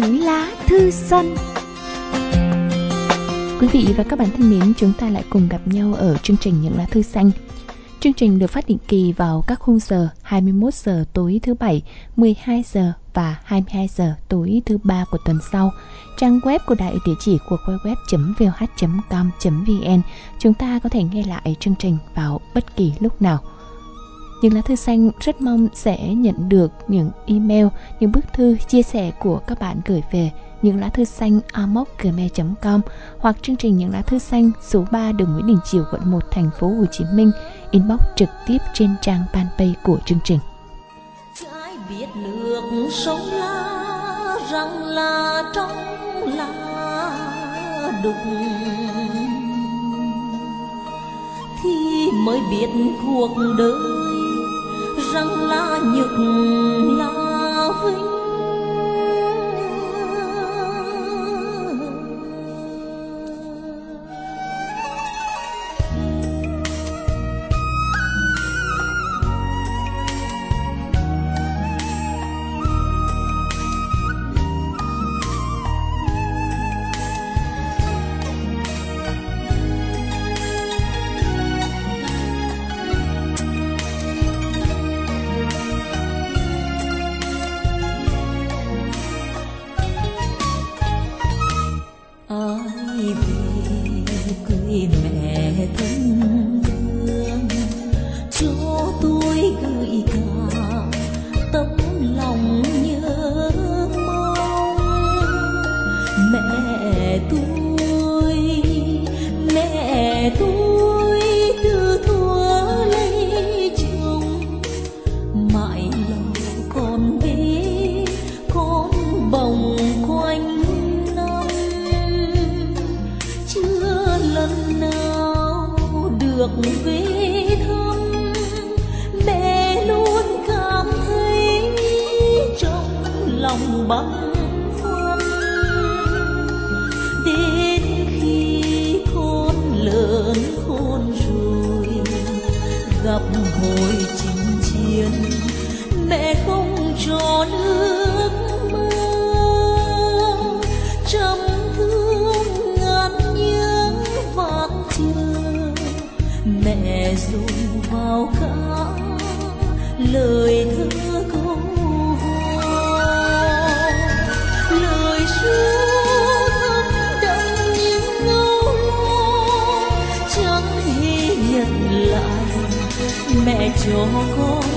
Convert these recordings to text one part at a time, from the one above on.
những lá thư xanh Quý vị và các bạn thân mến, chúng ta lại cùng gặp nhau ở chương trình Những lá thư xanh. Chương trình được phát định kỳ vào các khung giờ 21 giờ tối thứ bảy, 12 giờ và 22 giờ tối thứ ba của tuần sau. Trang web của đại địa chỉ của www.vh.com.vn. Chúng ta có thể nghe lại chương trình vào bất kỳ lúc nào. Những lá thư xanh rất mong sẽ nhận được những email, những bức thư chia sẻ của các bạn gửi về những lá thư xanh amoc.gmail.com hoặc chương trình những lá thư xanh số 3 đường Nguyễn Đình Chiểu quận 1 thành phố Hồ Chí Minh inbox trực tiếp trên trang fanpage của chương trình. Trái biết nước sông la rằng là trong là đục thì mới biết cuộc đời rằng là nhược là vinh tôi mẹ tôi từ thuở lấy chồng. Mãi lòng con bé, con bồng quanh năm. Chưa lần nào được về lòng bắn 有过。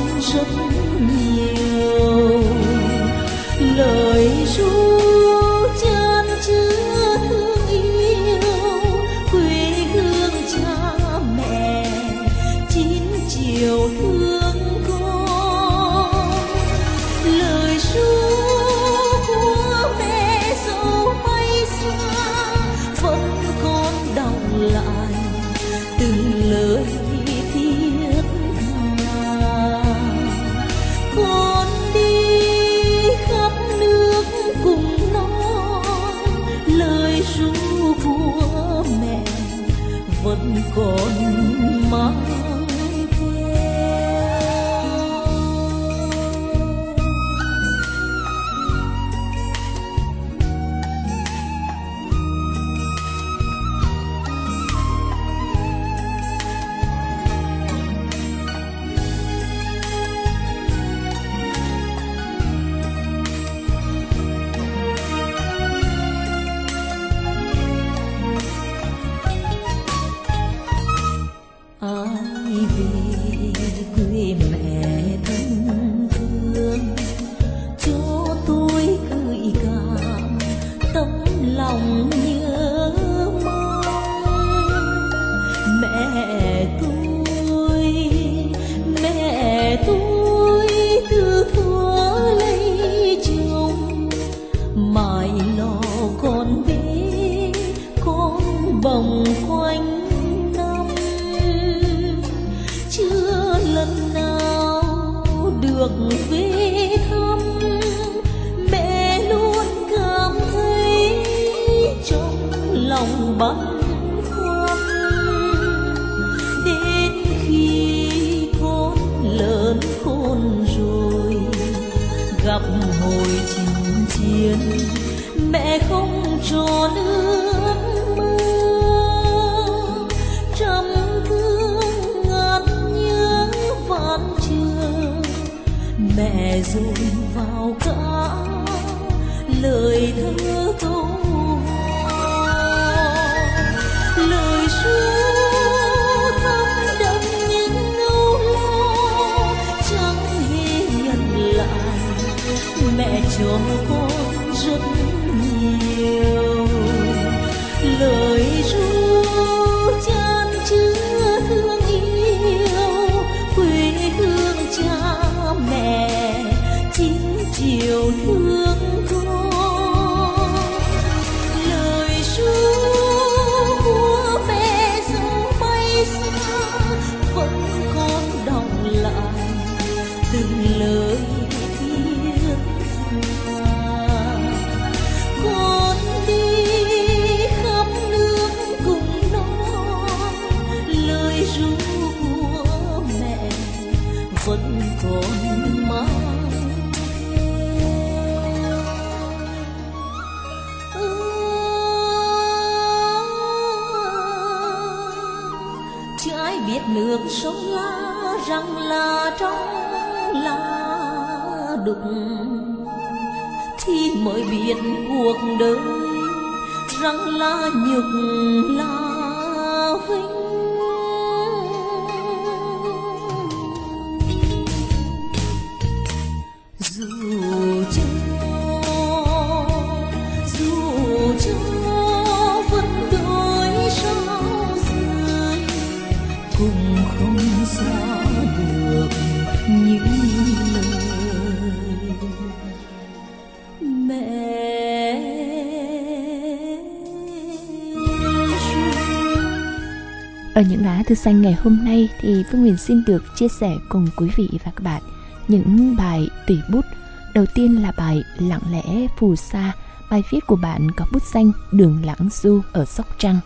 Thư xanh ngày hôm nay thì Phương Huyền xin được chia sẻ cùng quý vị và các bạn những bài tùy bút. Đầu tiên là bài Lặng lẽ phù sa, bài viết của bạn có bút danh Đường Lãng Du ở Sóc Trăng.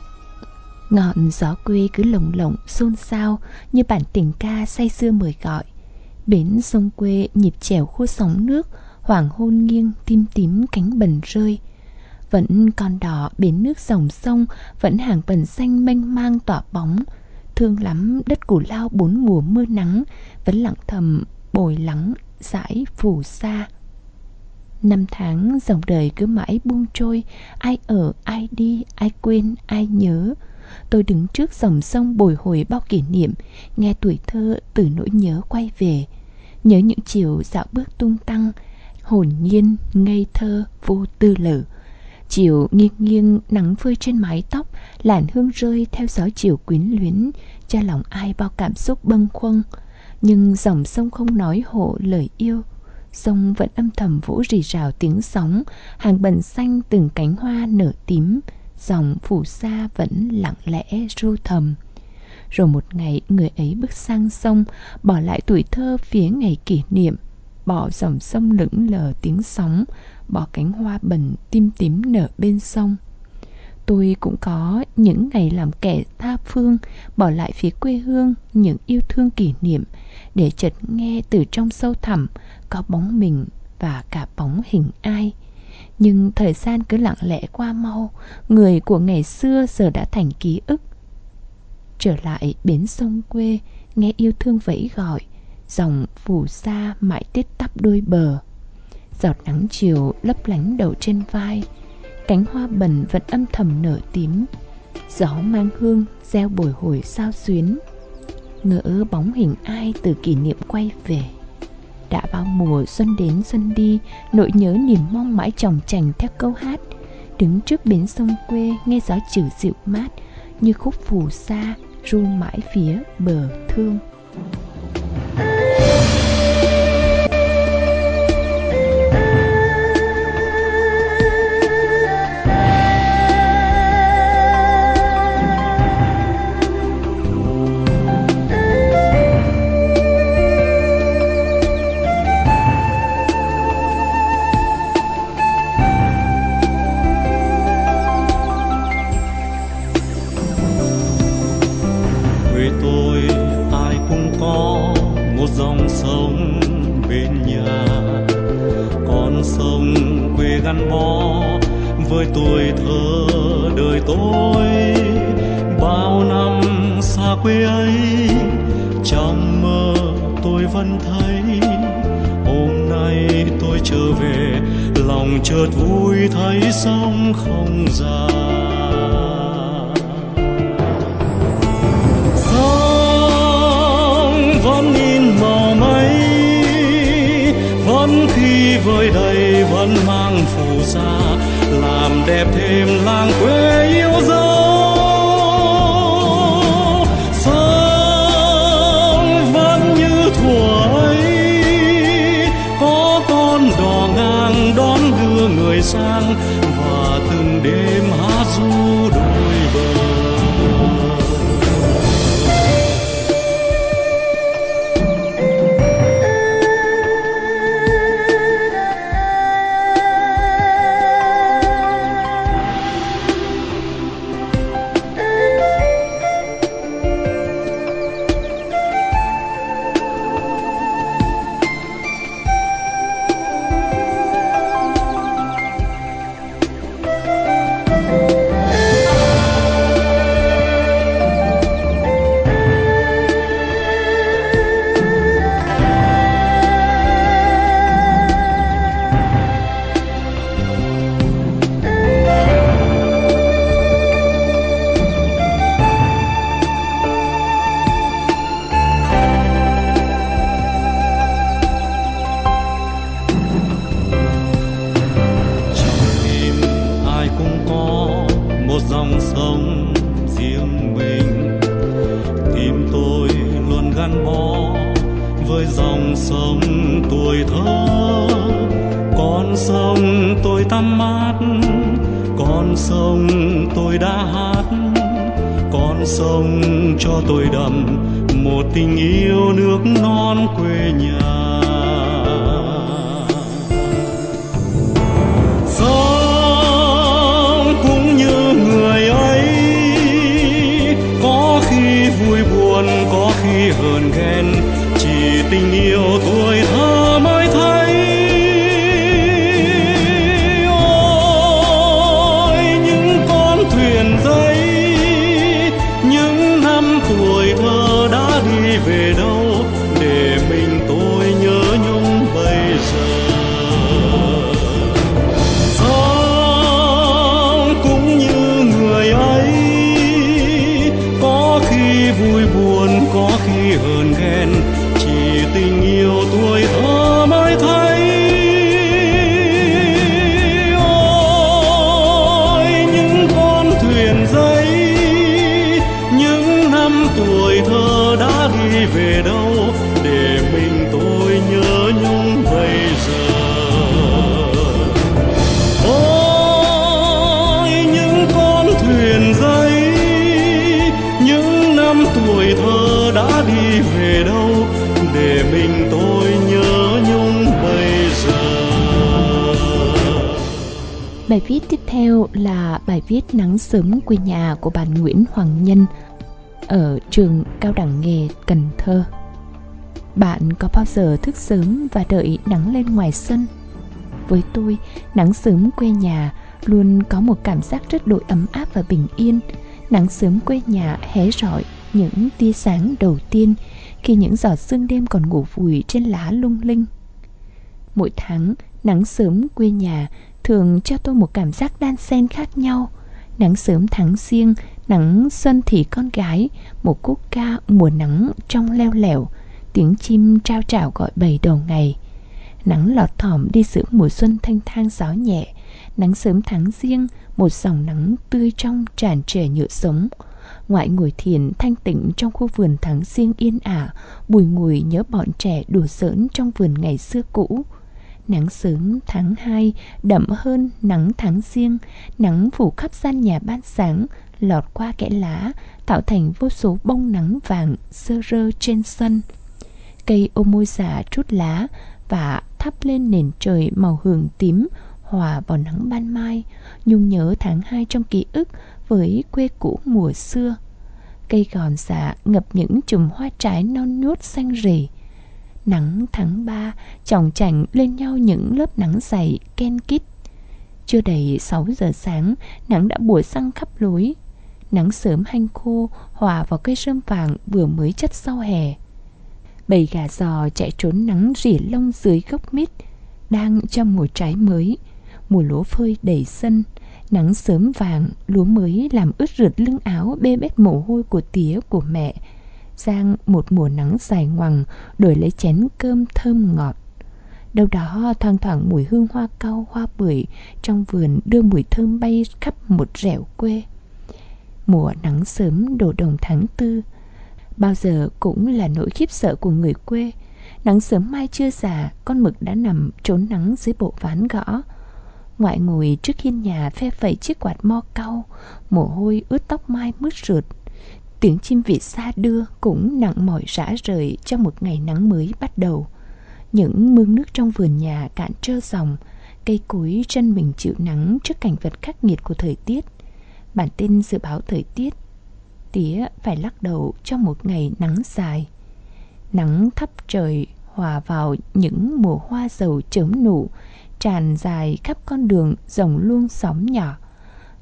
Ngọn gió quê cứ lồng lộng xôn xao như bản tình ca say xưa mời gọi. Bến sông quê nhịp chèo khu sóng nước, hoàng hôn nghiêng tim tím cánh bần rơi. Vẫn con đỏ bến nước dòng sông, vẫn hàng bần xanh mênh mang tỏa bóng. Thương lắm đất củ lao bốn mùa mưa nắng, vẫn lặng thầm bồi lắng dãi phù sa. Năm tháng dòng đời cứ mãi buông trôi, ai ở, ai đi, ai quên, ai nhớ. Tôi đứng trước dòng sông bồi hồi bao kỷ niệm, nghe tuổi thơ từ nỗi nhớ quay về. Nhớ những chiều dạo bước tung tăng, hồn nhiên, ngây thơ, vô tư lử. Chiều nghiêng nghiêng nắng phơi trên mái tóc, làn hương rơi theo gió chiều quyến luyến, cho lòng ai bao cảm xúc bâng khuâng. Nhưng dòng sông không nói hộ lời yêu, sông vẫn âm thầm vỗ rì rào tiếng sóng, hàng bần xanh từng cánh hoa nở tím, dòng phủ xa vẫn lặng lẽ ru thầm. Rồi một ngày người ấy bước sang sông, bỏ lại tuổi thơ phía ngày kỷ niệm, bỏ dòng sông lững lờ tiếng sóng, bỏ cánh hoa bẩn tim tím nở bên sông. Tôi cũng có những ngày làm kẻ tha phương, bỏ lại phía quê hương những yêu thương kỷ niệm, để chợt nghe từ trong sâu thẳm có bóng mình và cả bóng hình ai. Nhưng thời gian cứ lặng lẽ qua mau, người của ngày xưa giờ đã thành ký ức. Trở lại bến sông quê, nghe yêu thương vẫy gọi, dòng phù sa mãi tít tắp đôi bờ. Giọt nắng chiều lấp lánh đầu trên vai, cánh hoa bần vẫn âm thầm nở tím, gió mang hương gieo bồi hồi sao xuyến. Ngỡ bóng hình ai từ kỷ niệm quay về. Đã bao mùa xuân đến xuân đi nỗi nhớ niềm mong mãi chồng chành theo câu hát. Đứng trước bến sông quê nghe gió chiều dịu mát như khúc phù sa ru mãi phía bờ thương. Với tuổi thơ đời tôi. Bao năm xa quê ấy, trong mơ tôi vẫn thấy. Hôm nay tôi trở về, lòng chợt vui thấy sống không già. Sông vẫn in màu mây, vẫn khi vơi đầy vẫn đẹp thêm làng quê yêu dấu viết Nắng sớm quê nhà của bạn Nguyễn Hoàng Nhân ở trường cao đẳng nghề Cần Thơ. Bạn có bao giờ thức sớm và đợi nắng lên ngoài sân? Với tôi, nắng sớm quê nhà luôn có một cảm giác rất đội ấm áp và bình yên. Nắng sớm quê nhà hé rọi những tia sáng đầu tiên khi những giọt sương đêm còn ngủ vùi trên lá lung linh. Mỗi tháng, nắng sớm quê nhà thường cho tôi một cảm giác đan xen khác nhau. Nắng sớm tháng riêng nắng xuân thì con gái, một khúc ca mùa nắng trong leo lẻo, tiếng chim trao trảo gọi bầy đầu ngày. Nắng lọt thỏm đi giữa mùa xuân thanh thang gió nhẹ, nắng sớm tháng riêng một dòng nắng tươi trong tràn trề nhựa sống. Ngoại ngồi thiền, thanh tịnh trong khu vườn tháng riêng yên ả, bùi ngùi nhớ bọn trẻ đùa giỡn trong vườn ngày xưa cũ. Nắng sớm tháng 2 đậm hơn nắng tháng riêng, nắng phủ khắp gian nhà ban sáng, lọt qua kẽ lá, tạo thành vô số bông nắng vàng sơ rơ trên sân. Cây ô môi giả trút lá và thắp lên nền trời màu hường tím hòa vào nắng ban mai, nhung nhớ tháng 2 trong ký ức với quê cũ mùa xưa. Cây gòn già ngập những chùm hoa trái non nuốt xanh rỉ, Nắng tháng 3 chồng chảnh lên nhau những lớp nắng dày, ken kít. Chưa đầy 6 giờ sáng, Nắng đã bủa xăng khắp lối. Nắng sớm hanh khô, Hòa vào cây rơm vàng vừa mới chất sau hè. Bầy gà giò chạy trốn nắng rỉ lông dưới gốc mít, Đang trong mùa trái mới. Mùa lúa phơi đầy sân, Nắng sớm vàng, Lúa mới làm ướt rượt lưng áo Bê bết mồ hôi của tía, của mẹ. Giang một mùa nắng dài ngoằng, Đổi lấy chén cơm thơm ngọt. Đâu đó thoang thoảng mùi hương hoa cau hoa bưởi, Trong vườn đưa mùi thơm bay khắp một rẻo quê. Mùa nắng sớm đổ đồng tháng tư, Bao giờ cũng là nỗi khiếp sợ của người quê. Nắng sớm mai chưa già, Con mực đã nằm trốn nắng dưới bộ ván gõ. Ngoại ngồi trước hiên nhà phe phẩy chiếc quạt mo cau, Mồ hôi ướt tóc mai mướt rượt. Tiếng chim vịt xa đưa cũng nặng mỏi rã rời trong một ngày nắng mới bắt đầu. Những mương nước trong vườn nhà cạn trơ dòng, cây cối chân mình chịu nắng trước cảnh vật khắc nghiệt của thời tiết. Bản tin dự báo thời tiết, tía phải lắc đầu trong một ngày nắng dài. Nắng thấp trời hòa vào những mùa hoa dầu chớm nụ, tràn dài khắp con đường rồng luông sóng nhỏ.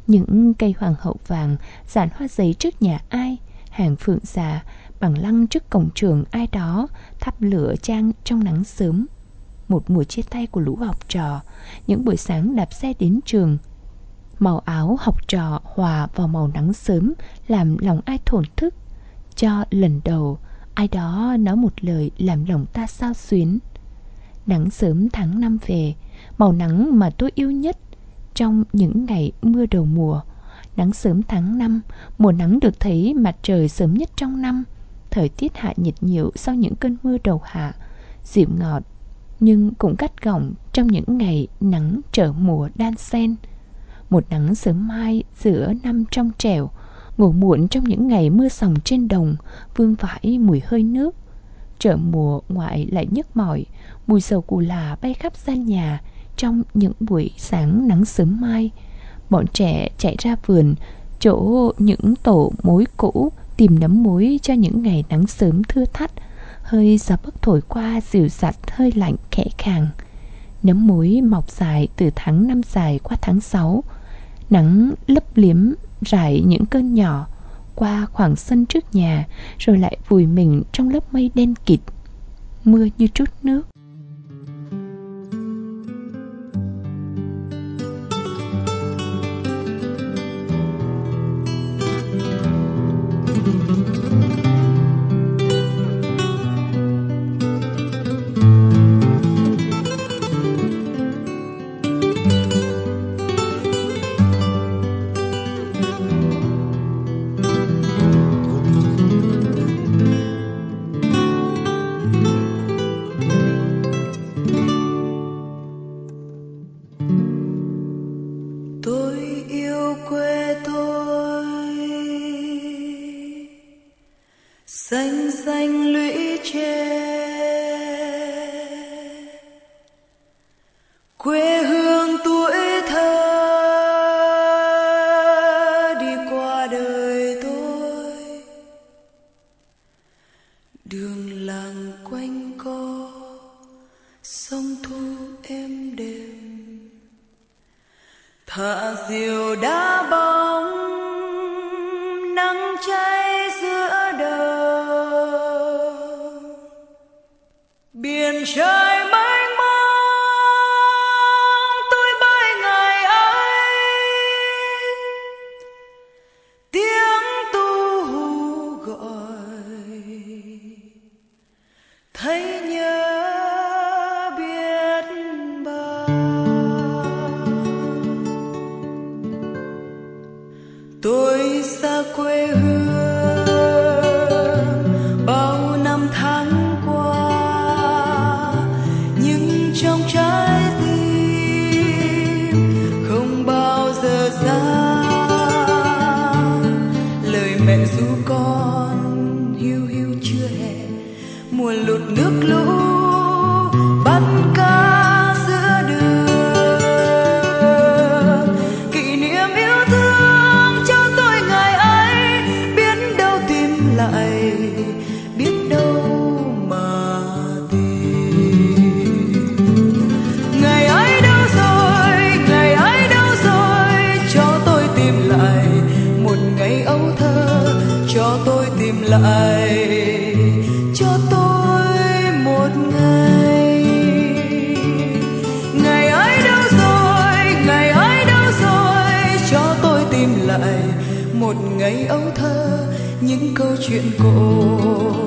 Những cây hoàng hậu vàng dàn hoa giấy trước nhà ai – hàng phượng già bằng lăng trước cổng trường ai đó thắp lửa trang trong nắng sớm. Một mùa chia tay của lũ học trò, những buổi sáng đạp xe đến trường. Màu áo học trò hòa vào màu nắng sớm làm lòng ai thổn thức, cho lần đầu ai đó nói một lời làm lòng ta sao xuyến. Nắng sớm tháng năm về, màu nắng mà tôi yêu nhất trong những ngày mưa đầu mùa. Nắng sớm tháng 5, mùa nắng được thấy mặt trời sớm nhất trong năm. Thời tiết hạ nhiệt nhiều sau những cơn mưa đầu hạ, dịu ngọt, nhưng cũng cắt gỏng trong những ngày nắng trở mùa đan sen Một nắng sớm mai giữa năm trong trẻo, ngủ muộn trong những ngày mưa sòng trên đồng, vương vãi mùi hơi nước. Trở mùa ngoại lại nhức mỏi, mùi dầu cù là bay khắp gian nhà trong những buổi sáng nắng sớm mai, Bọn trẻ chạy ra vườn, Chỗ những tổ mối cũ Tìm nấm mối cho những ngày nắng sớm thưa thắt. Hơi gió bấc thổi qua dịu dặt hơi lạnh khẽ khàng. Nấm mối mọc dài từ tháng năm dài qua tháng 6 Nắng lấp liếm rải những cơn nhỏ Qua khoảng sân trước nhà, Rồi lại vùi mình trong lớp mây đen kịt. Mưa như trút nước. đường làng quanh co, sông thu êm đềm. Thả diều đá bóng, nắng cháy giữa đời. Biển trời chuyện cổ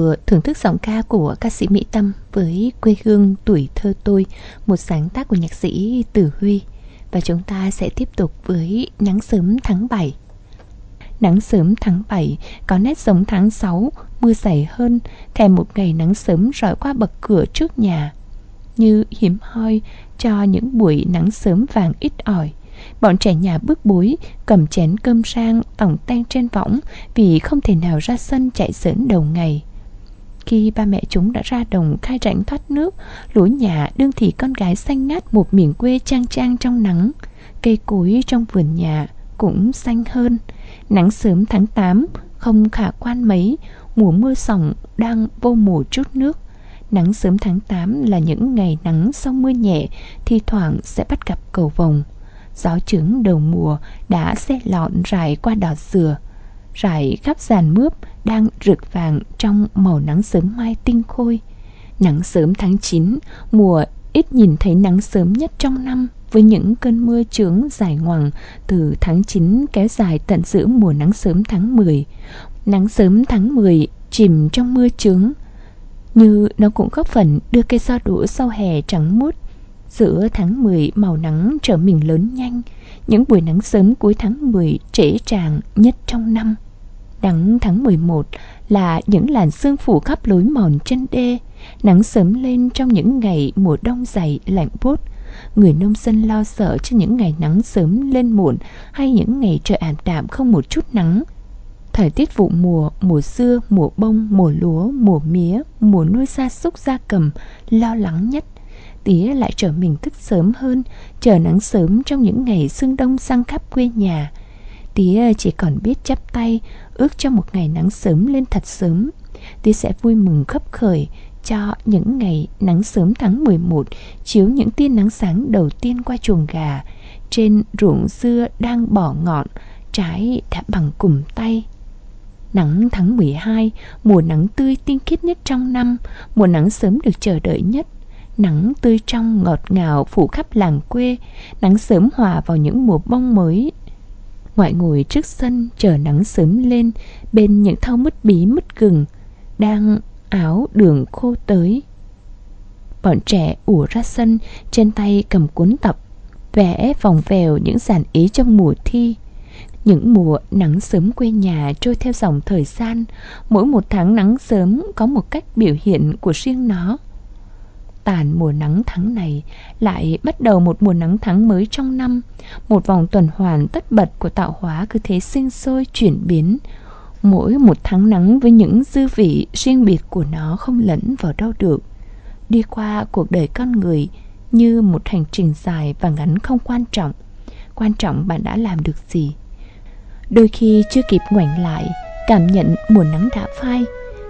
vừa thưởng thức giọng ca của ca sĩ Mỹ Tâm với quê hương tuổi thơ tôi, một sáng tác của nhạc sĩ Tử Huy. Và chúng ta sẽ tiếp tục với Nắng sớm tháng 7. Nắng sớm tháng 7 có nét giống tháng 6, mưa dày hơn, thèm một ngày nắng sớm rọi qua bậc cửa trước nhà. Như hiếm hoi cho những buổi nắng sớm vàng ít ỏi. Bọn trẻ nhà bước bối, cầm chén cơm sang, tỏng tang trên võng vì không thể nào ra sân chạy giỡn đầu ngày. Khi ba mẹ chúng đã ra đồng khai rãnh thoát nước, lúa nhà đương thì con gái xanh ngát một miền quê trang trang trong nắng. Cây cối trong vườn nhà cũng xanh hơn. Nắng sớm tháng 8, không khả quan mấy, mùa mưa sòng đang vô mùa chút nước. Nắng sớm tháng 8 là những ngày nắng sau mưa nhẹ, thi thoảng sẽ bắt gặp cầu vồng. Gió trứng đầu mùa đã xe lọn rải qua đỏ dừa Rải khắp giàn mướp đang rực vàng trong màu nắng sớm mai tinh khôi. Nắng sớm tháng 9, mùa ít nhìn thấy nắng sớm nhất trong năm với những cơn mưa trướng dài ngoằng từ tháng 9 kéo dài tận giữa mùa nắng sớm tháng 10. Nắng sớm tháng 10 chìm trong mưa trướng, như nó cũng góp phần đưa cây so đũa sau hè trắng muốt Giữa tháng 10 màu nắng trở mình lớn nhanh Những buổi nắng sớm cuối tháng 10 trễ tràng nhất trong năm. Nắng tháng 11 là những làn sương phủ khắp lối mòn chân đê. Nắng sớm lên trong những ngày mùa đông dày lạnh buốt. Người nông dân lo sợ cho những ngày nắng sớm lên muộn Hay những ngày trời ảm đạm không một chút nắng. Thời tiết vụ mùa, mùa xưa, mùa bông, mùa lúa, mùa mía, mùa nuôi gia súc gia cầm Lo lắng nhất. Tía lại trở mình thức sớm hơn chờ nắng sớm trong những ngày sương đông sang khắp quê nhà tía chỉ còn biết chắp tay ước cho một ngày nắng sớm lên thật sớm tía sẽ vui mừng khấp khởi cho những ngày nắng sớm tháng 11 chiếu những tia nắng sáng đầu tiên qua chuồng gà trên ruộng dưa đang bỏ ngọn, trái đã bằng cùng tay. Nắng tháng 12, mùa nắng tươi tinh khiết nhất trong năm, mùa nắng sớm được chờ đợi nhất. Nắng tươi trong ngọt ngào phủ khắp làng quê, nắng sớm hòa vào những mùa bông mới. Ngoại ngồi trước sân chờ nắng sớm lên bên những thau mứt bí mứt gừng, đang áo đường khô tới. Bọn trẻ ùa ra sân, trên tay cầm cuốn tập, vẽ vòng vèo những dàn ý trong mùa thi. Những mùa nắng sớm quê nhà trôi theo dòng thời gian, mỗi một tháng nắng sớm có một cách biểu hiện của riêng nó. Tàn mùa nắng tháng này lại bắt đầu một mùa nắng tháng mới trong năm, một vòng tuần hoàn tất bật của tạo hóa cứ thế sinh sôi chuyển biến. Mỗi một tháng nắng với những dư vị riêng biệt của nó không lẫn vào đâu được. Đi qua cuộc đời con người như một hành trình dài và ngắn không quan trọng. Quan trọng bạn đã làm được gì Đôi khi chưa kịp ngoảnh lại Cảm nhận mùa nắng đã phai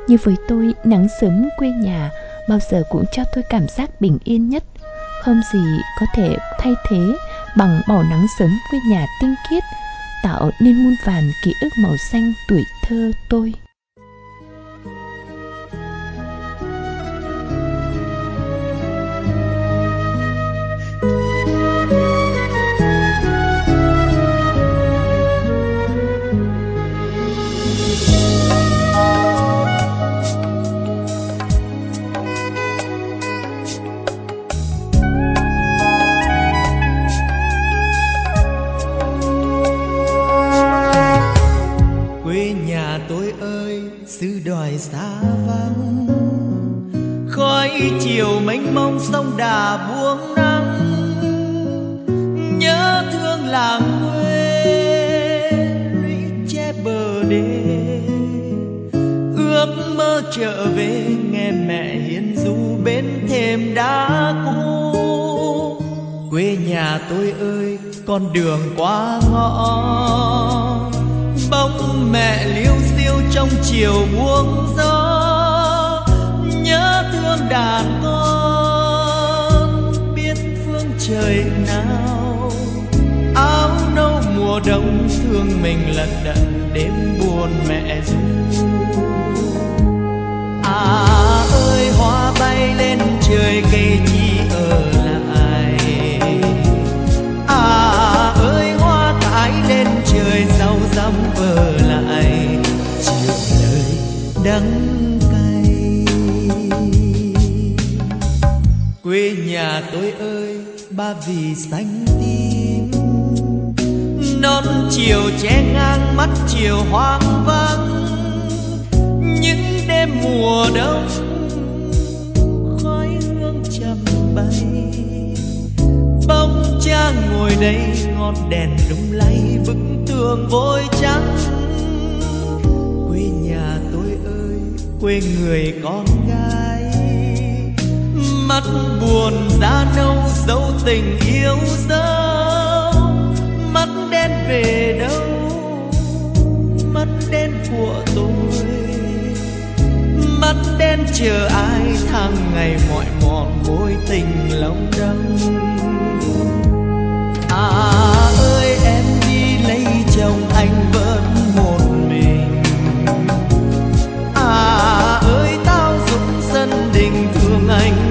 Như với tôi nắng sớm quê nhà Bao giờ cũng cho tôi cảm giác bình yên nhất. Không gì có thể thay thế Bằng màu nắng sớm quê nhà tinh khiết, Tạo nên muôn vàn ký ức màu xanh tuổi thơ tôi. Đòi xa vắng. Khói chiều mênh mông sông đà buông nắng. Nhớ thương làng quê lũy che bờ đê. Ước mơ trở về, nghe mẹ hiền du bên thềm đá cũ. Quê nhà tôi ơi, con đường qua ngõ bóng mẹ liêu xiêu trong chiều buông gió. Nhớ thương đàn con, biết phương trời nào. Áo nâu mùa đông thương mình lận đận đêm buồn mẹ ru. À ơi, hoa bay lên trời cây chi ở lại sau vờ lại chiều lời đắng cay. Quê nhà tôi ơi, ba vì xanh tím. Non chiều che ngang, mắt chiều hoang vắng. Những đêm mùa đông, khói hương trầm bay. Bóng cha ngồi đây, ngọn đèn lung lay bừng đường vôi trắng. Quê nhà tôi ơi, quê người con gái. Mắt buồn da nâu dấu tình yêu dấu. Mắt đen về đâu? Mắt đen của tôi. Mắt đen chờ ai tháng ngày mỏi mòn mối tình lòng đắng à ơi em chồng anh vẫn một mình. À ơi tao dũng sân đình thương anh.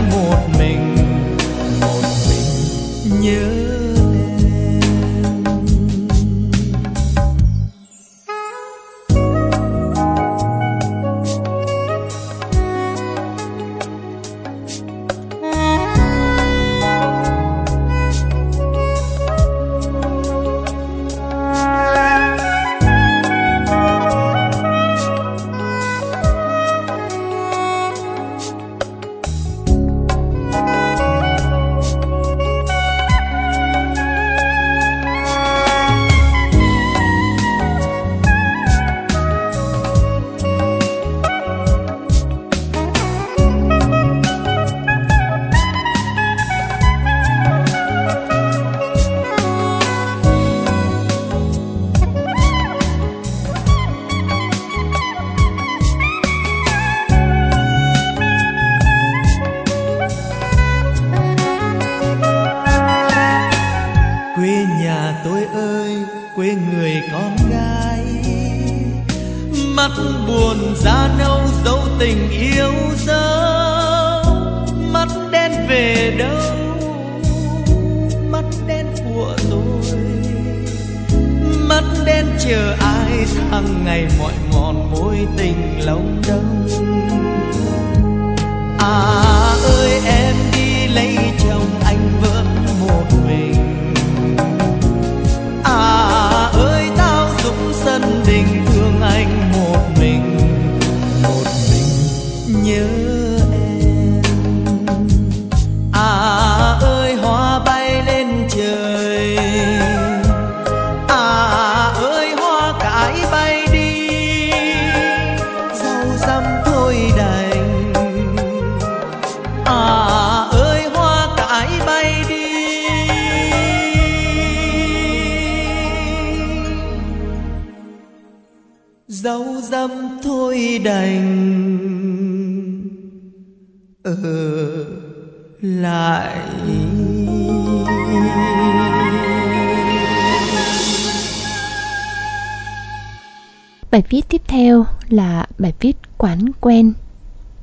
Bài viết tiếp theo là bài viết Quán quen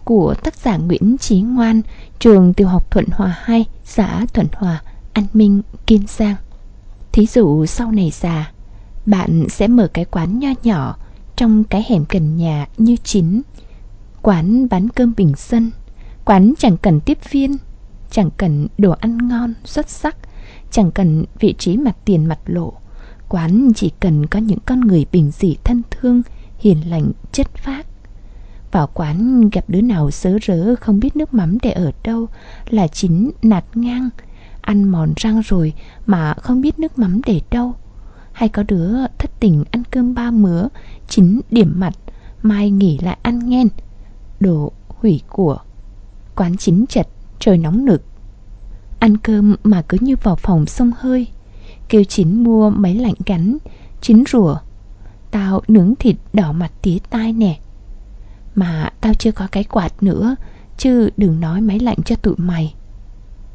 của tác giả Nguyễn Chí Ngoan, trường tiểu học Thuận Hòa 2, xã Thuận Hòa, An Minh, Kiên Giang. Thí dụ sau này già, bạn sẽ mở cái quán nho nhỏ trong cái hẻm gần nhà như chính. Quán bán cơm bình dân, quán chẳng cần tiếp viên, chẳng cần đồ ăn ngon, xuất sắc, chẳng cần vị trí mặt tiền mặt lộ. Quán chỉ cần có những con người bình dị thân thương, hiền lành, chất phác. Vào quán gặp đứa nào sớ rớ không biết nước mắm để ở đâu là chính nạt ngang, ăn mòn răng rồi mà không biết nước mắm để đâu. Hay có đứa thất tình ăn cơm ba mứa, chính điểm mặt, mai nghỉ lại ăn nghen. Đồ hủy của. Quán chính chật, trời nóng nực. Ăn cơm mà cứ như vào phòng sông hơi Kêu chín mua máy lạnh gắn, Chín rủa Tao nướng thịt đỏ mặt tía tai nè. Mà tao chưa có cái quạt nữa, Chứ đừng nói máy lạnh cho tụi mày.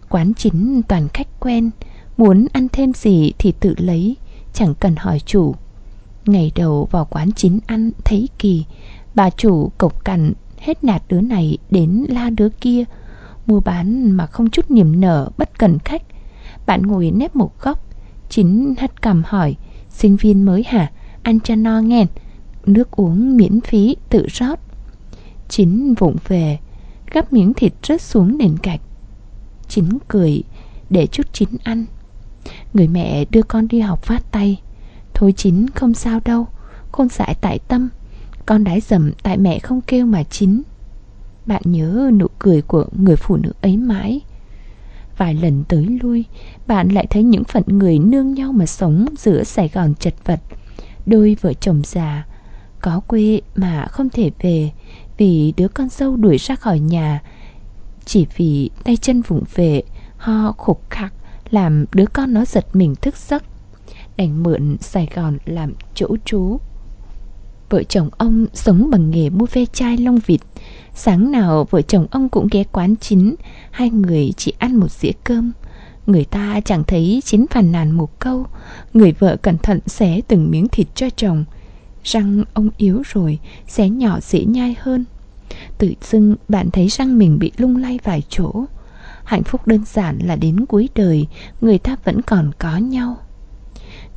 Quán chính toàn khách quen, Muốn ăn thêm gì thì tự lấy, Chẳng cần hỏi chủ. Ngày đầu vào quán chính ăn thấy kỳ, Bà chủ cộc cằn hết nạt đứa này đến la đứa kia, Mua bán mà không chút niềm nở, bất cần khách. Bạn ngồi nép một góc Chính hất cầm hỏi, Sinh viên mới hả? Ăn cho no nghe Nước uống miễn phí, tự rót. Chính vụng về, Gắp miếng thịt rớt xuống nền gạch. Chính cười, Để chút chín ăn. Người mẹ đưa con đi học phát tay. Thôi chính không sao đâu, Khôn dại tại tâm, Con đái dầm tại mẹ không kêu mà chính Bạn nhớ nụ cười của người phụ nữ ấy mãi. Vài lần tới lui, Bạn lại thấy những phận người nương nhau mà sống Giữa Sài Gòn chật vật. Đôi vợ chồng già, Có quê mà không thể về Vì đứa con dâu đuổi ra khỏi nhà. Chỉ vì tay chân vụng về, Ho khục khặc Làm đứa con nó giật mình thức giấc, Đành mượn Sài Gòn làm chỗ trú. Vợ chồng ông sống bằng nghề mua ve chai lông vịt Sáng nào vợ chồng ông cũng ghé quán chín, Hai người chỉ ăn một dĩa cơm. Người ta chẳng thấy chín phàn nàn một câu. Người vợ cẩn thận xé từng miếng thịt cho chồng. Răng ông yếu rồi, Xé nhỏ dễ nhai hơn. Tự dưng bạn thấy răng mình bị lung lay vài chỗ. Hạnh phúc đơn giản là đến cuối đời, Người ta vẫn còn có nhau.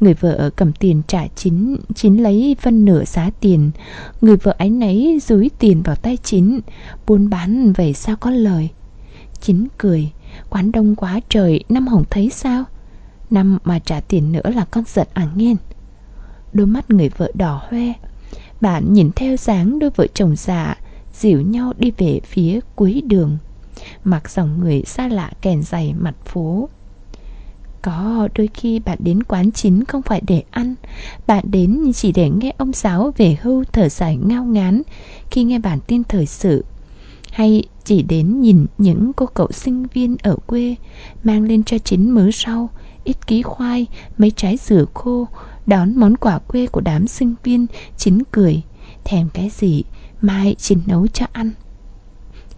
Người vợ cầm tiền trả chính Chính lấy phân nửa giá tiền. Người vợ ấy nấy dúi tiền vào tay chính Buôn bán vậy sao có lời. Chính cười, Quán đông quá trời, Năm hồng thấy sao? Năm mà trả tiền nữa là con giận à nghiên. Đôi mắt người vợ đỏ hoe. Bạn nhìn theo dáng đôi vợ chồng già, Dìu nhau đi về phía cuối đường. Mặc dòng người xa lạ kèn dày mặt phố có đôi khi bạn đến quán chín không phải để ăn. Bạn đến chỉ để nghe ông giáo về hưu thở dài ngao ngán Khi nghe bản tin thời sự. Hay chỉ đến nhìn những cô cậu sinh viên ở quê Mang lên cho chín mớ rau Ít ký khoai, mấy trái dừa khô Đón món quà quê của đám sinh viên chín cười. Thèm cái gì Mai chín nấu cho ăn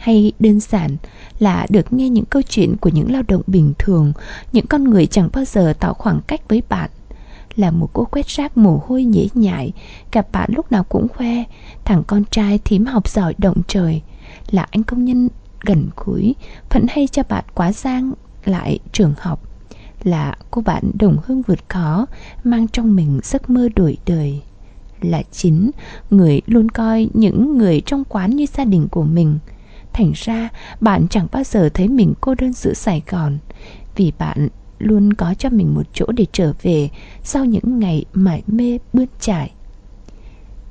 hay đơn giản là được nghe những câu chuyện của những lao động bình thường, những con người chẳng bao giờ tạo khoảng cách với bạn. là một cô quét rác mồ hôi nhễ nhại Gặp bạn lúc nào cũng khoe Thằng con trai thím học giỏi động trời. Là anh công nhân gần cuối, Vẫn hay cho bạn quá giang lại trường học. Là cô bạn đồng hương vượt khó Mang trong mình giấc mơ đổi đời. Là chính người luôn coi những người trong quán như gia đình của mình. Thành ra bạn chẳng bao giờ thấy mình cô đơn giữa Sài Gòn Vì bạn luôn có cho mình một chỗ để trở về sau những ngày mải mê bươn trải.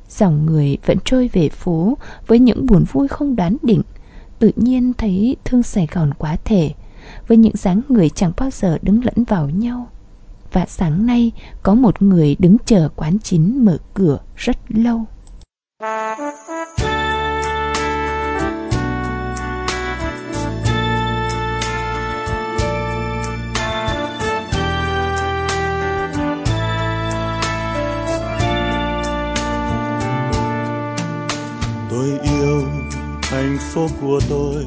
Dòng người vẫn trôi về phố với những buồn vui không đoán định, tự nhiên thấy thương Sài Gòn quá thể, với những dáng người chẳng bao giờ đứng lẫn vào nhau. Và sáng nay có một người đứng chờ quán chín mở cửa rất lâu. Tôi yêu thành phố của tôi.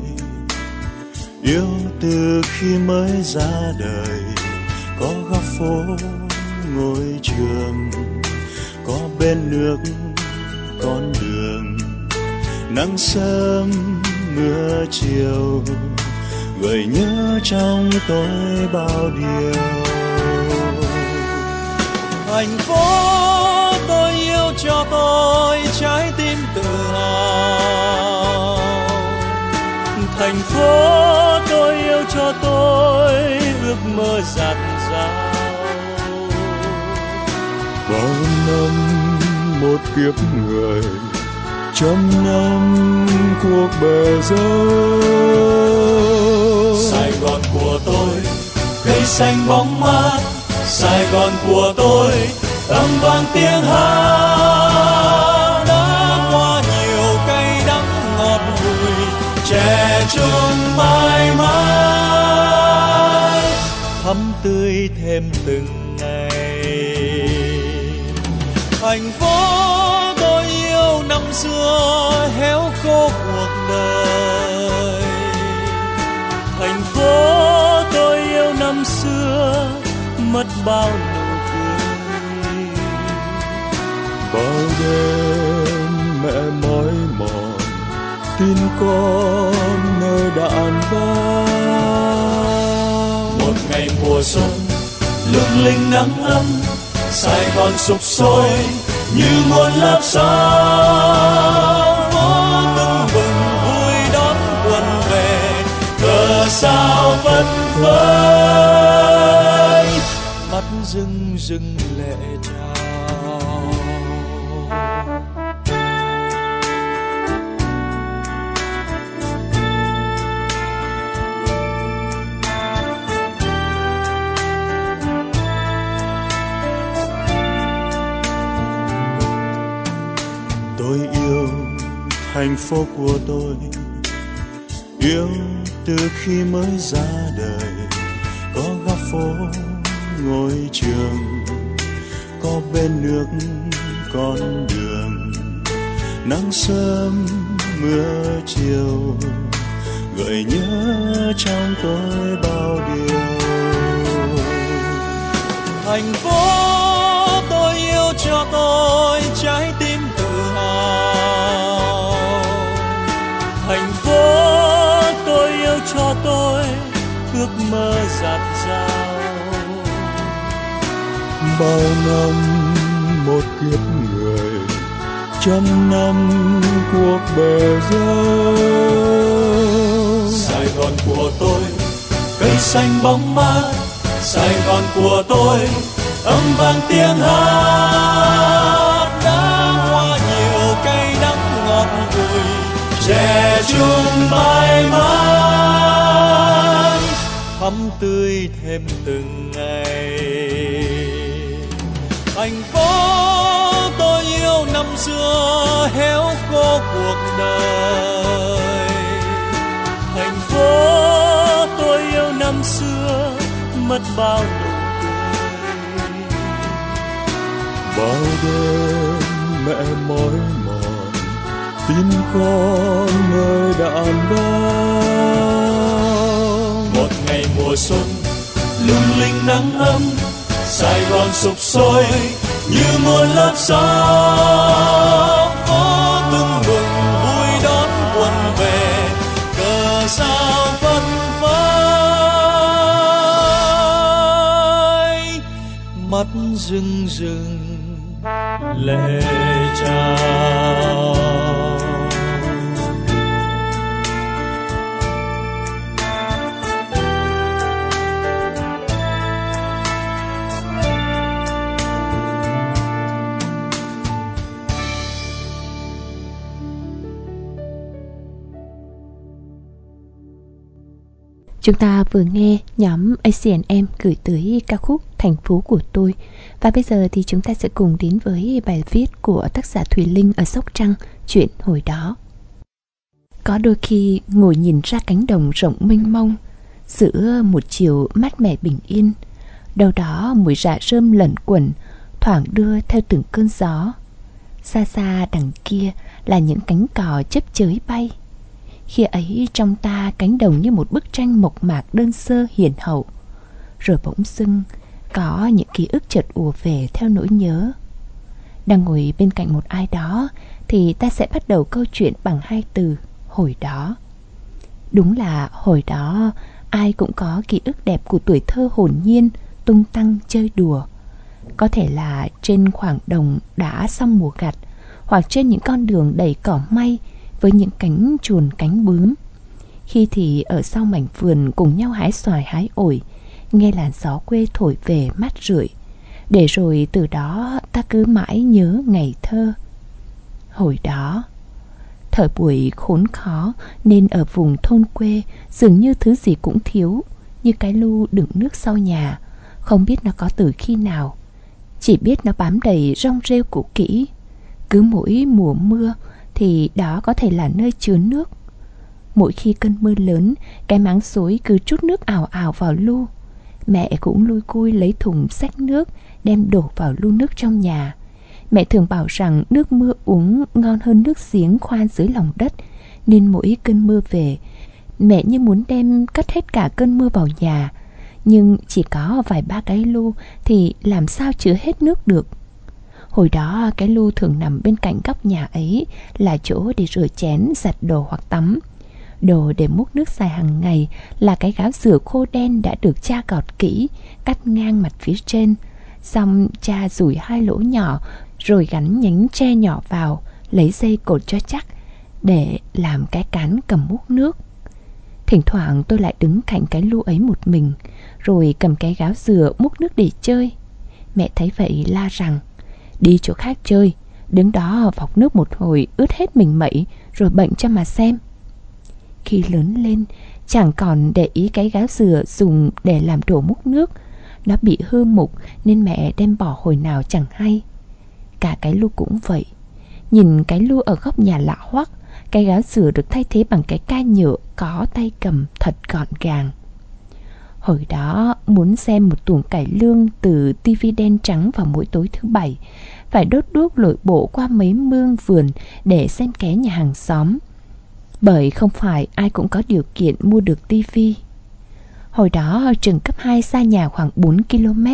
Yêu từ khi mới ra đời, có góc phố, ngôi trường, có bên nước, con đường. Nắng sớm, mưa chiều, gợi nhớ trong tôi bao điều thành phố tôi yêu cho tôi trái tim tự hào. Thành phố tôi yêu cho tôi ước mơ dạt dào. Bao năm một kiếp người trăm năm cuộc bề dâu sài gòn của tôi cây xanh bóng mát sài gòn của tôi âm vang tiếng hát. Đã qua nhiều cay đắng ngọt bùi trẻ trung mãi mãi. Thắm tươi thêm từng ngày. Thành phố tôi yêu năm xưa, héo khô cuộc đời. Thành phố tôi yêu năm xưa mất bao nụ cười, bao đêm mẹ mỏi mòn tin con nơi đạn bao. Một ngày mùa xuân lung linh nắng ấm sài gòn sục sôi như muôn lớp sao phố tưng bừng vui đón quân về cờ sao phất phới dưng lệ trào tôi yêu thành phố của tôi, yêu từ khi mới ra đời, có góc phố ngôi trường có bên nước, con đường. Nắng sớm, mưa chiều, gợi nhớ trong tôi bao điều. Thành phố tôi yêu cho tôi trái tim tự hào. Thành phố tôi yêu cho tôi ước mơ dạt dào bao năm một kiếp người, trăm năm cuộc bề dâu sài gòn của tôi cây xanh bóng mát. Sài gòn của tôi, âm vang tiếng hát. Đã qua nhiều cây đắng ngọt bùi trẻ trung mãi mãi. Thắm tươi thêm từng ngày thành phố tôi yêu năm xưa héo khô cuộc đời. Thành phố tôi yêu năm xưa mất bao nụ cười. Bao đêm mẹ mỏi mòn, tin con nơi đàn bao. Một ngày mùa xuân, lung linh nắng ấm Sài Gòn sụp sôi như muôn lớp sóng có tưng bừng, vui đón quân về. Cờ sao phất phới mắt rưng rưng lệ chào Chúng ta vừa nghe nhóm ACNM gửi tới ca khúc Thành phố của tôi. Và bây giờ thì chúng ta sẽ cùng đến với bài viết của tác giả Thùy Linh ở Sóc Trăng, Chuyện hồi đó. Có đôi khi ngồi nhìn ra cánh đồng rộng mênh mông, Giữa một chiều mát mẻ bình yên. Đâu đó mùi rạ rơm lẩn quẩn, Thoảng đưa theo từng cơn gió. Xa xa đằng kia là những cánh cò chấp chới bay khi ấy trong ta cánh đồng như một bức tranh mộc mạc đơn sơ hiền hậu. Rồi bỗng dưng, có những ký ức chợt ùa về theo nỗi nhớ. Đang ngồi bên cạnh một ai đó, Thì ta sẽ bắt đầu câu chuyện bằng hai từ, Hồi đó Đúng là hồi đó, ai cũng có ký ức đẹp của tuổi thơ hồn nhiên, Tung tăng, chơi đùa. Có thể là trên khoảng đồng đã xong mùa gặt, Hoặc trên những con đường đầy cỏ may với những cánh chuồn cánh bướm. Khi thì ở sau mảnh vườn cùng nhau hái xoài hái ổi, nghe làn gió quê thổi về mát rượi. Để rồi từ đó ta cứ mãi nhớ ngày thơ. Hồi đó, thời buổi khốn khó nên ở vùng thôn quê dường như thứ gì cũng thiếu, như cái lu đựng nước sau nhà, không biết nó có từ khi nào. Chỉ biết nó bám đầy rong rêu cũ kỹ. Cứ mỗi mùa mưa, thì đó có thể là nơi chứa nước. Mỗi khi cơn mưa lớn, cái máng xối cứ chút nước ảo ảo vào lu. Mẹ cũng lui cui lấy thùng xách nước, đem đổ vào lu nước trong nhà. Mẹ thường bảo rằng nước mưa uống ngon hơn nước giếng khoan dưới lòng đất, nên mỗi cơn mưa về, mẹ như muốn đem cất hết cả cơn mưa vào nhà. Nhưng chỉ có vài ba cái lu thì làm sao chứa hết nước được. Hồi đó cái lu thường nằm bên cạnh góc nhà ấy là chỗ để rửa chén, giặt đồ hoặc tắm. Đồ để múc nước xài hàng ngày là cái gáo rửa khô đen đã được cha gọt kỹ, cắt ngang mặt phía trên. Xong cha rủi hai lỗ nhỏ rồi gắn nhánh tre nhỏ vào, lấy dây cột cho chắc để làm cái cán cầm múc nước. Thỉnh thoảng tôi lại đứng cạnh cái lu ấy một mình, rồi cầm cái gáo dừa múc nước để chơi. Mẹ thấy vậy la rằng Đi chỗ khác chơi, Đứng đó vọc nước một hồi ướt hết mình mẩy Rồi bệnh cho mà xem. Khi lớn lên, Chẳng còn để ý cái gáo dừa dùng để làm đổ múc nước. Nó bị hư mục nên mẹ đem bỏ hồi nào chẳng hay. Cả cái lu cũng vậy. Nhìn cái lu ở góc nhà lạ hoắc, Cái gáo dừa được thay thế bằng cái ca nhựa có tay cầm thật gọn gàng. Hồi đó, muốn xem một tuồng cải lương từ tivi đen trắng vào mỗi tối thứ bảy, Phải đốt đuốc lội bộ qua mấy mương vườn để xem ké nhà hàng xóm. Bởi không phải ai cũng có điều kiện mua được tivi. Hồi đó, trường cấp 2 xa nhà khoảng 4 km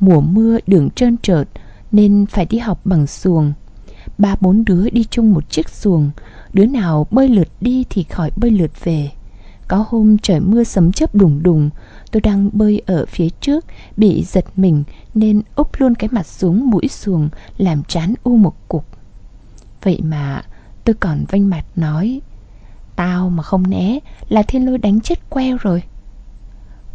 Mùa mưa, đường trơn trợt nên phải đi học bằng xuồng. Ba bốn đứa đi chung một chiếc xuồng, Đứa nào bơi lượt đi thì khỏi bơi lượt về. Có hôm trời mưa sấm chớp đùng đùng Tôi đang bơi ở phía trước, Bị giật mình Nên úp luôn cái mặt xuống mũi xuồng, Làm chán u một cục. Vậy mà tôi còn vanh mặt nói, Tao mà không né Là thiên lôi đánh chết queo rồi.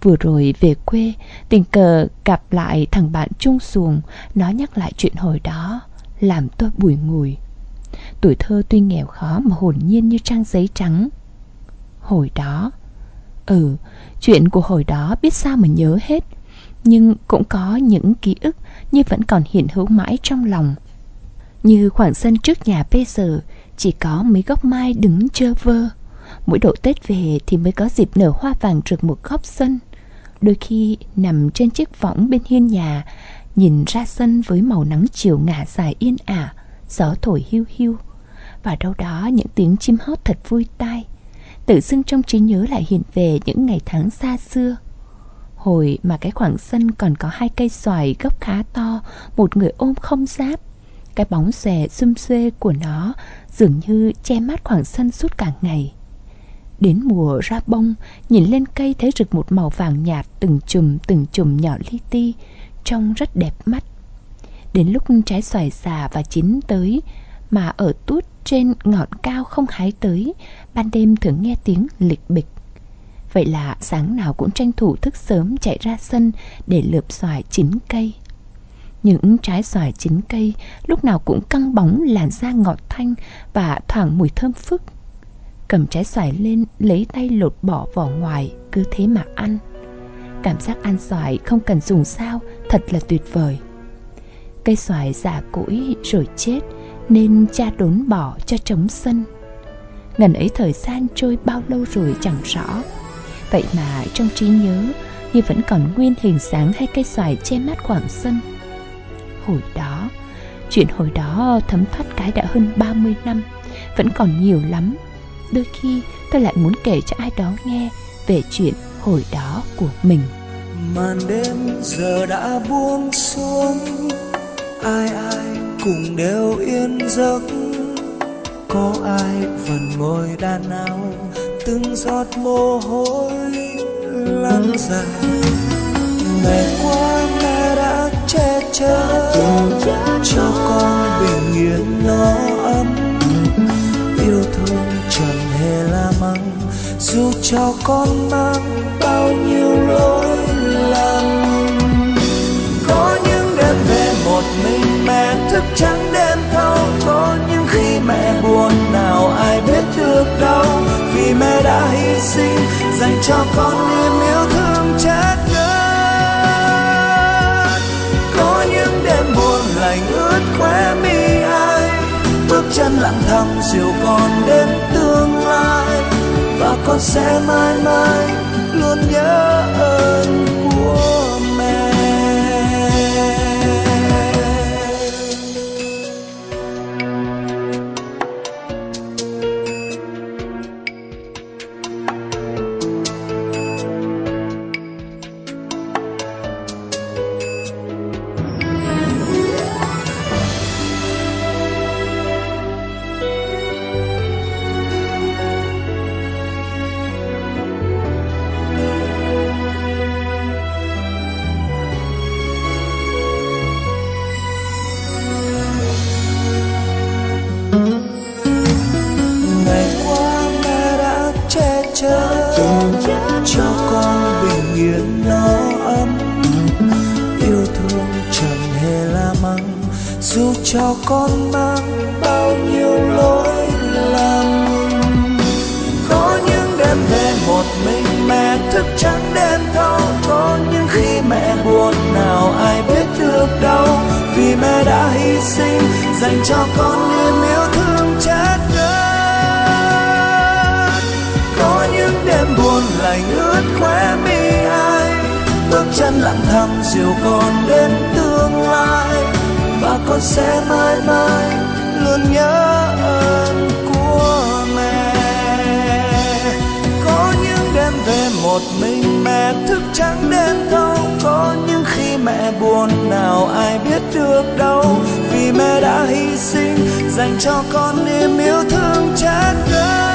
Vừa rồi về quê, Tình cờ gặp lại thằng bạn chung xuồng, Nó nhắc lại chuyện hồi đó, Làm tôi bùi ngùi. Tuổi thơ tuy nghèo khó Mà hồn nhiên như trang giấy trắng. Hồi đó Ừ, chuyện của hồi đó biết sao mà nhớ hết. Nhưng cũng có những ký ức như vẫn còn hiện hữu mãi trong lòng. Như khoảng sân trước nhà bây giờ Chỉ có mấy gốc mai đứng chơ vơ. Mỗi độ Tết về thì mới có dịp nở hoa vàng rực một góc sân. Đôi khi nằm trên chiếc võng bên hiên nhà Nhìn ra sân với màu nắng chiều ngả dài yên ả Gió thổi hiu hiu. Và đâu đó những tiếng chim hót thật vui tai tự dưng trong trí nhớ lại hiện về những ngày tháng xa xưa. Hồi mà cái khoảng sân còn có hai cây xoài gốc khá to, Một người ôm không giáp. Cái bóng xòe xum xuê của nó Dường như che mắt khoảng sân suốt cả ngày. Đến mùa ra bông, Nhìn lên cây thấy rực một màu vàng nhạt Từng chùm từng chùm nhỏ li ti, Trông rất đẹp mắt. Đến lúc trái xoài già và chín tới mà ở tút trên ngọn cao không hái tới Ban đêm thường nghe tiếng lịch bịch Vậy là sáng nào cũng tranh thủ thức sớm chạy ra sân Để lượp xoài chín cây những trái xoài chín cây lúc nào cũng căng bóng làn da ngọt thanh và thoảng mùi thơm phức. Cầm trái xoài lên, lấy tay lột bỏ vỏ ngoài, cứ thế mà ăn. Cảm giác ăn xoài không cần dùng sao, thật là tuyệt vời. Cây xoài già cỗi rồi chết, nên cha đốn bỏ cho trống sân. Ngần ấy thời gian trôi bao lâu rồi chẳng rõ. Vậy mà trong trí nhớ như vẫn còn nguyên hình dáng hai cây xoài che mát khoảng sân hồi đó, Chuyện hồi đó thấm thoát cái đã hơn 30 năm, Vẫn còn nhiều lắm Đôi khi tôi lại muốn kể cho ai đó nghe Về chuyện hồi đó của mình Màn đêm giờ đã buông xuống, Ai ai cùng đều yên giấc. Có ai vẫn ngồi đàn áo Từng giọt mồ hôi lăn dài? Ngày qua mẹ đã che chở, cho con bình yên nó ấm. Yêu thương chẳng hề la mắng, dù cho con mang bao nhiêu lỗi lầm một mình mẹ, thức trắng đêm thâu. Có những khi mẹ buồn, nào ai biết được đâu. Vì mẹ đã hy sinh, dành cho con niềm yêu thương trót nhớ có những đêm buồn lành ướt khóe mi ai. Bước chân lặng thầm, dìu con đến tương lai. Và con sẽ mãi mãi luôn nhớ ơn của bao nhiêu lỗi lầm. Có những đêm về một mình mẹ thức trắng đêm thâu. Có những khi mẹ buồn nào ai biết được đâu. Vì mẹ đã hy sinh, dành cho con niềm yêu thương chết ngất. Có những đêm buồn lạnh ướt khóe mi ai. Bước chân lặng thầm dìu con đến tương lai. Và con sẽ mãi mãi luôn nhớ ơn của mẹ. Có những đêm về một mình mẹ, thức trắng đêm thâu. Có những khi mẹ buồn, nào ai biết được đâu. Vì mẹ đã hy sinh, dành cho con niềm yêu thương chát ngất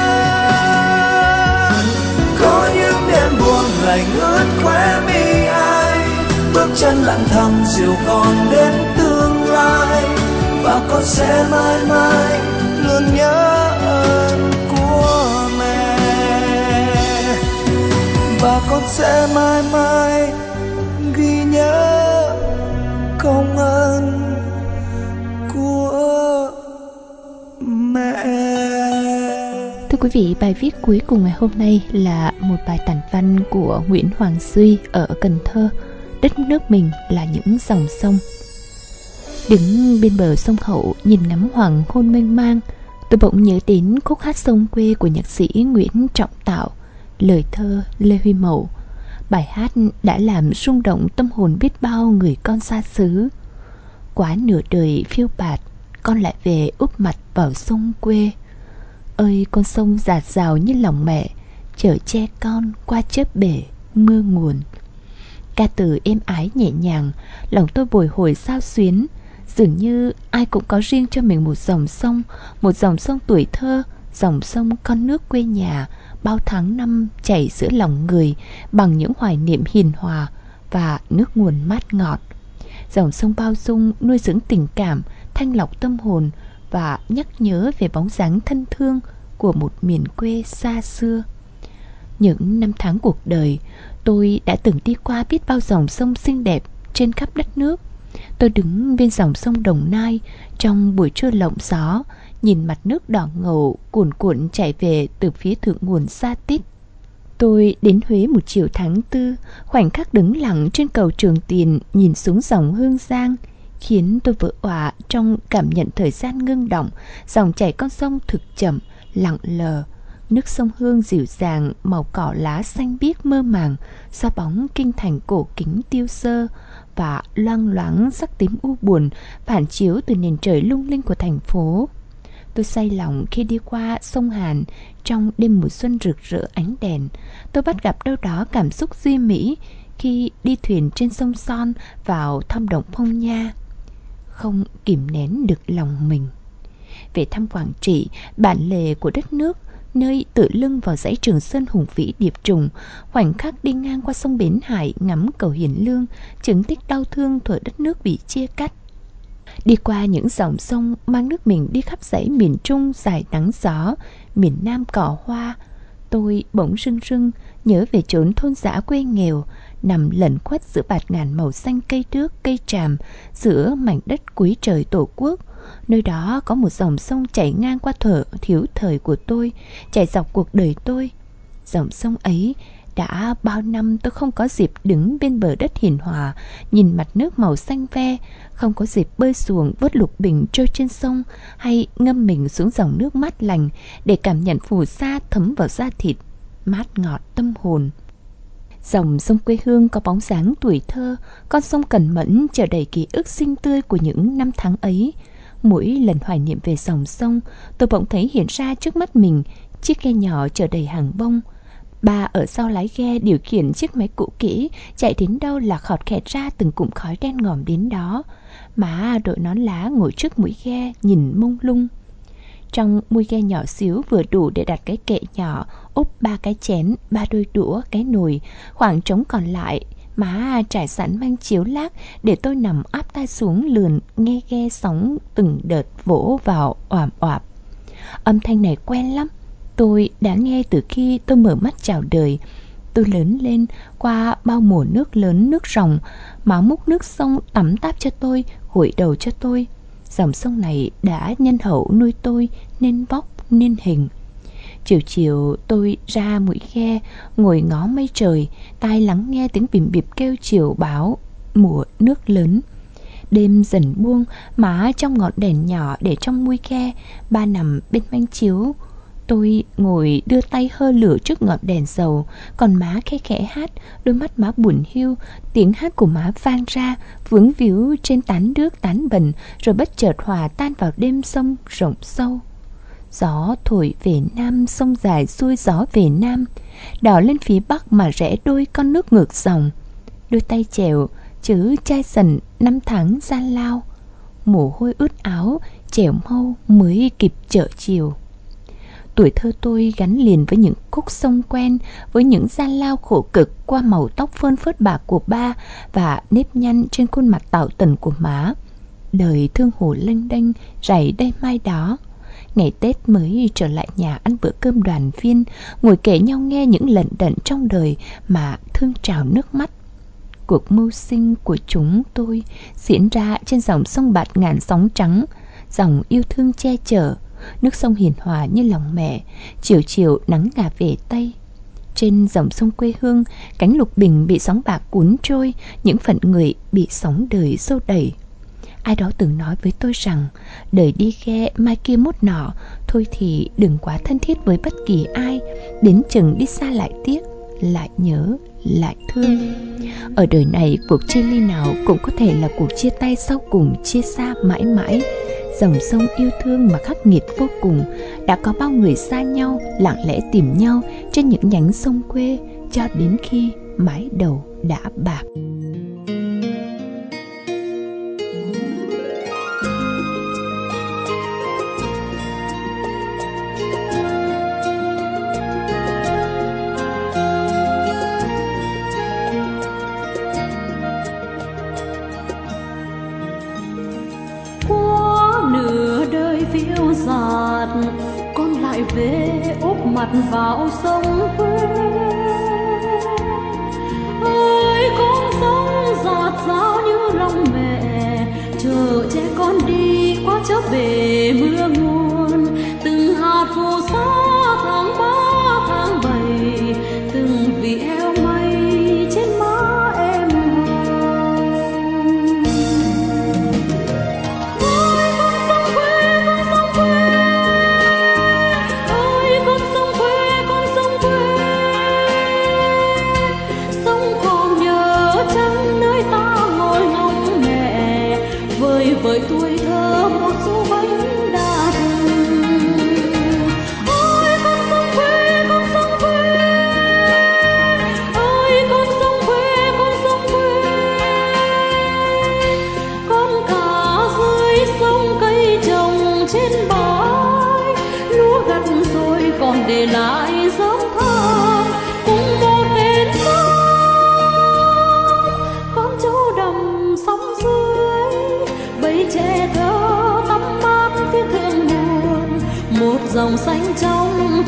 có những đêm buồn lạnh ướt khóe mi ai. Bước chân lặng thầm dìu con đến tương lai và con sẽ mãi mãi luôn nhớ ơn của mẹ và con sẽ mãi mãi ghi nhớ công ơn của mẹ Thưa quý vị, bài viết cuối cùng ngày hôm nay là một bài tản văn của Nguyễn Hoàng Duy ở Cần Thơ. Đất nước mình là những dòng sông Đứng bên bờ sông Hậu, nhìn ngắm hoàng hôn mênh mang, Tôi bỗng nhớ đến khúc hát sông quê của nhạc sĩ Nguyễn Trọng Tạo, Lời thơ, Lê Huy Mậu. Bài hát đã làm rung động tâm hồn biết bao người con xa xứ. Quá nửa đời phiêu bạt, Con lại về úp mặt vào sông quê. Ơi, con sông giạt rào như lòng mẹ, Chở che con qua chớp bể mưa nguồn. Ca từ êm ái nhẹ nhàng, lòng tôi bồi hồi sao xuyến dường như ai cũng có riêng cho mình một dòng sông, một dòng sông tuổi thơ, dòng sông con nước quê nhà, bao tháng năm chảy giữa lòng người bằng những hoài niệm hiền hòa và nước nguồn mát ngọt. Dòng sông bao dung nuôi dưỡng tình cảm, thanh lọc tâm hồn và nhắc nhớ về bóng dáng thân thương của một miền quê xa xưa. Những năm tháng cuộc đời, tôi đã từng đi qua biết bao dòng sông xinh đẹp trên khắp đất nước tôi đứng bên dòng sông đồng nai trong buổi trưa lộng gió nhìn mặt nước đỏ ngầu cuồn cuộn chảy về từ phía thượng nguồn xa tít Tôi đến Huế một chiều tháng tư, khoảnh khắc đứng lặng trên cầu Trường Tiền nhìn xuống dòng Hương Giang, khiến tôi vỡ òa trong cảm nhận thời gian ngưng động, dòng chảy con sông thực chậm, lặng lờ. Nước sông Hương dịu dàng, màu cỏ lá xanh biếc mơ màng, xa bóng kinh thành cổ kính tiêu sơ và loang loáng sắc tím u buồn phản chiếu từ nền trời lung linh của thành phố. Tôi say lòng khi đi qua sông Hàn trong đêm mùa xuân rực rỡ ánh đèn. Tôi bắt gặp đâu đó cảm xúc duy mỹ khi đi thuyền trên sông Son vào thăm động Phong Nha. Không kìm nén được lòng mình. Về thăm Quảng Trị, bản lề của đất nước, nơi tự lưng vào dãy trường sơn hùng vĩ điệp trùng, khoảnh khắc đi ngang qua sông Bến Hải ngắm cầu Hiền Lương, chứng tích đau thương thuở đất nước bị chia cắt Đi qua những dòng sông mang nước mình đi khắp dãy miền Trung dài nắng gió, miền Nam cỏ hoa. Tôi bỗng rưng rưng nhớ về chốn thôn xã quê nghèo, nằm lẩn khuất giữa bạt ngàn màu xanh cây đước, cây tràm, giữa mảnh đất quý trời tổ quốc. Nơi đó có một dòng sông chảy ngang qua thở thiếu thời của tôi, chảy dọc cuộc đời tôi. Dòng sông ấy đã bao năm tôi không có dịp đứng bên bờ đất hiền hòa, nhìn mặt nước màu xanh ve, không có dịp bơi xuồng vớt lục bình trôi trên sông hay ngâm mình xuống dòng nước mát lành để cảm nhận phù sa thấm vào da thịt, mát ngọt tâm hồn. Dòng sông quê hương có bóng dáng tuổi thơ, con sông cẩn mẫn chờ đầy ký ức xinh tươi của những năm tháng ấy. Mỗi lần hoài niệm về dòng sông, tôi bỗng thấy hiện ra trước mắt mình chiếc ghe nhỏ chở đầy hàng bông, Ba ở sau lái ghe điều khiển chiếc máy cũ kỹ, chạy đến đâu là khọt khẹt ra từng cụm khói đen ngòm đến đó. Má đội nón lá ngồi trước mũi ghe, nhìn mông lung. Trong mũi ghe nhỏ xíu vừa đủ để đặt cái kệ nhỏ, úp ba cái chén, ba đôi đũa, cái nồi, khoảng trống còn lại má trải sẵn mang chiếu lác để tôi nằm áp tay xuống lườn, nghe ghe sóng từng đợt vỗ vào oảm oạp. Âm thanh này quen lắm. Tôi đã nghe từ khi tôi mở mắt chào đời. Tôi lớn lên qua bao mùa nước lớn, nước ròng máu múc nước sông tắm táp cho tôi, gội đầu cho tôi. Dòng sông này đã nhân hậu nuôi tôi, nên vóc, nên hình chiều chiều tôi ra mũi khe ngồi ngó mây trời, tai lắng nghe tiếng bìm bịp kêu chiều báo mùa nước lớn. Đêm dần buông, má trong ngọn đèn nhỏ để trong mũi khe ba nằm bên manh chiếu. Tôi ngồi đưa tay hơ lửa trước ngọn đèn dầu, Còn má khẽ khẽ hát, Đôi mắt má buồn hiu, Tiếng hát của má vang ra, Vướng víu trên tán nước tán bần, Rồi bất chợt hòa tan vào đêm sông rộng sâu. Gió thổi về nam Sông dài xuôi gió về nam Đỏ lên phía bắc mà rẽ đôi con nước ngược dòng Đôi tay chèo Chữ chai sần năm tháng gian lao Mồ hôi ướt áo Chèo mau mới kịp chợ chiều Tuổi thơ tôi gắn liền với những khúc sông quen, với những gian lao khổ cực qua màu tóc phơn phớt bạc của ba và nếp nhăn trên khuôn mặt tạo tần của má. Đời thương hồ lênh đênh, rảy đây mai đó. Ngày Tết mới trở lại nhà ăn bữa cơm đoàn viên, ngồi kể nhau nghe những lận đận trong đời mà thương trào nước mắt. Cuộc mưu sinh của chúng tôi diễn ra trên dòng sông bạt ngàn sóng trắng, dòng yêu thương che chở, Nước sông hiền hòa như lòng mẹ Chiều chiều nắng ngả về Tây Trên dòng sông quê hương Cánh lục bình bị sóng bạc cuốn trôi Những phận người bị sóng đời xô đẩy Ai đó từng nói với tôi rằng Đời đi ghe mai kia mốt nọ Thôi thì đừng quá thân thiết với bất kỳ ai. Đến chừng đi xa lại tiếc Lại nhớ, lại thương. Ở đời này cuộc chia ly nào Cũng có thể là cuộc chia tay sau cùng Chia xa mãi mãi. Dòng sông yêu thương mà khắc nghiệt vô cùng đã có bao người xa nhau lặng lẽ tìm nhau trên những nhánh sông quê cho đến khi mái đầu đã bạc. phiêu giạt. Con lại về úp mặt vào sông quê ơi, con sông giạt rào như lòng mẹ chờ che con đi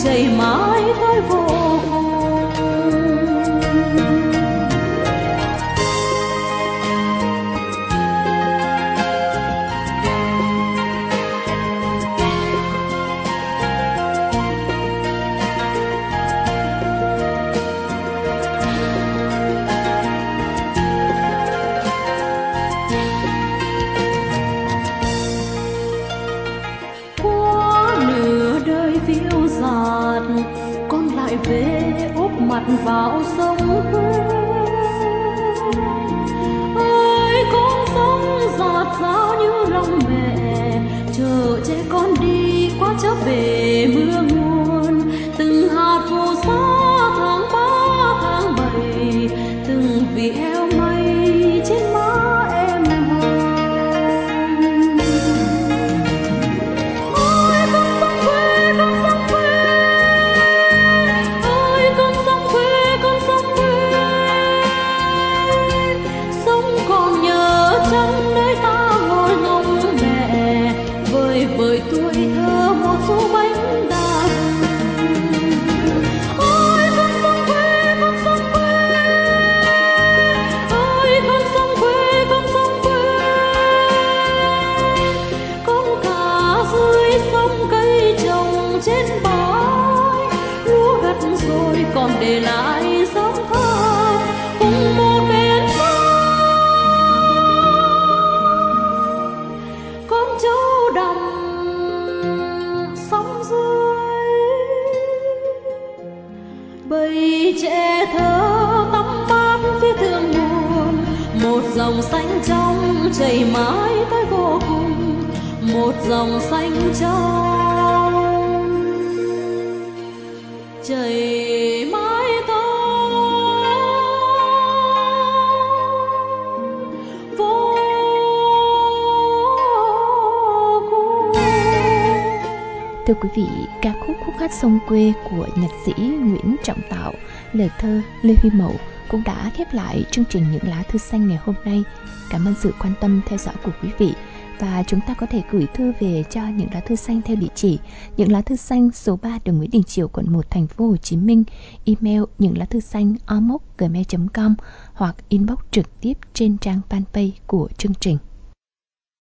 dày mãi khói vô dạt vào sông quê ơi con sông dạt dào như lòng mẹ, chờ che con đi qua trở về. Lê Huy Mậu cũng đã khép lại chương trình Những Lá Thư Xanh ngày hôm nay. Cảm ơn sự quan tâm theo dõi của quý vị. Và chúng ta có thể gửi thư về cho những lá thư xanh theo địa chỉ những lá thư xanh số 3 đường Nguyễn Đình Chiểu, quận 1 thành phố Hồ Chí Minh. Email những lá thư xanh gmail.com hoặc inbox trực tiếp trên trang fanpage của chương trình.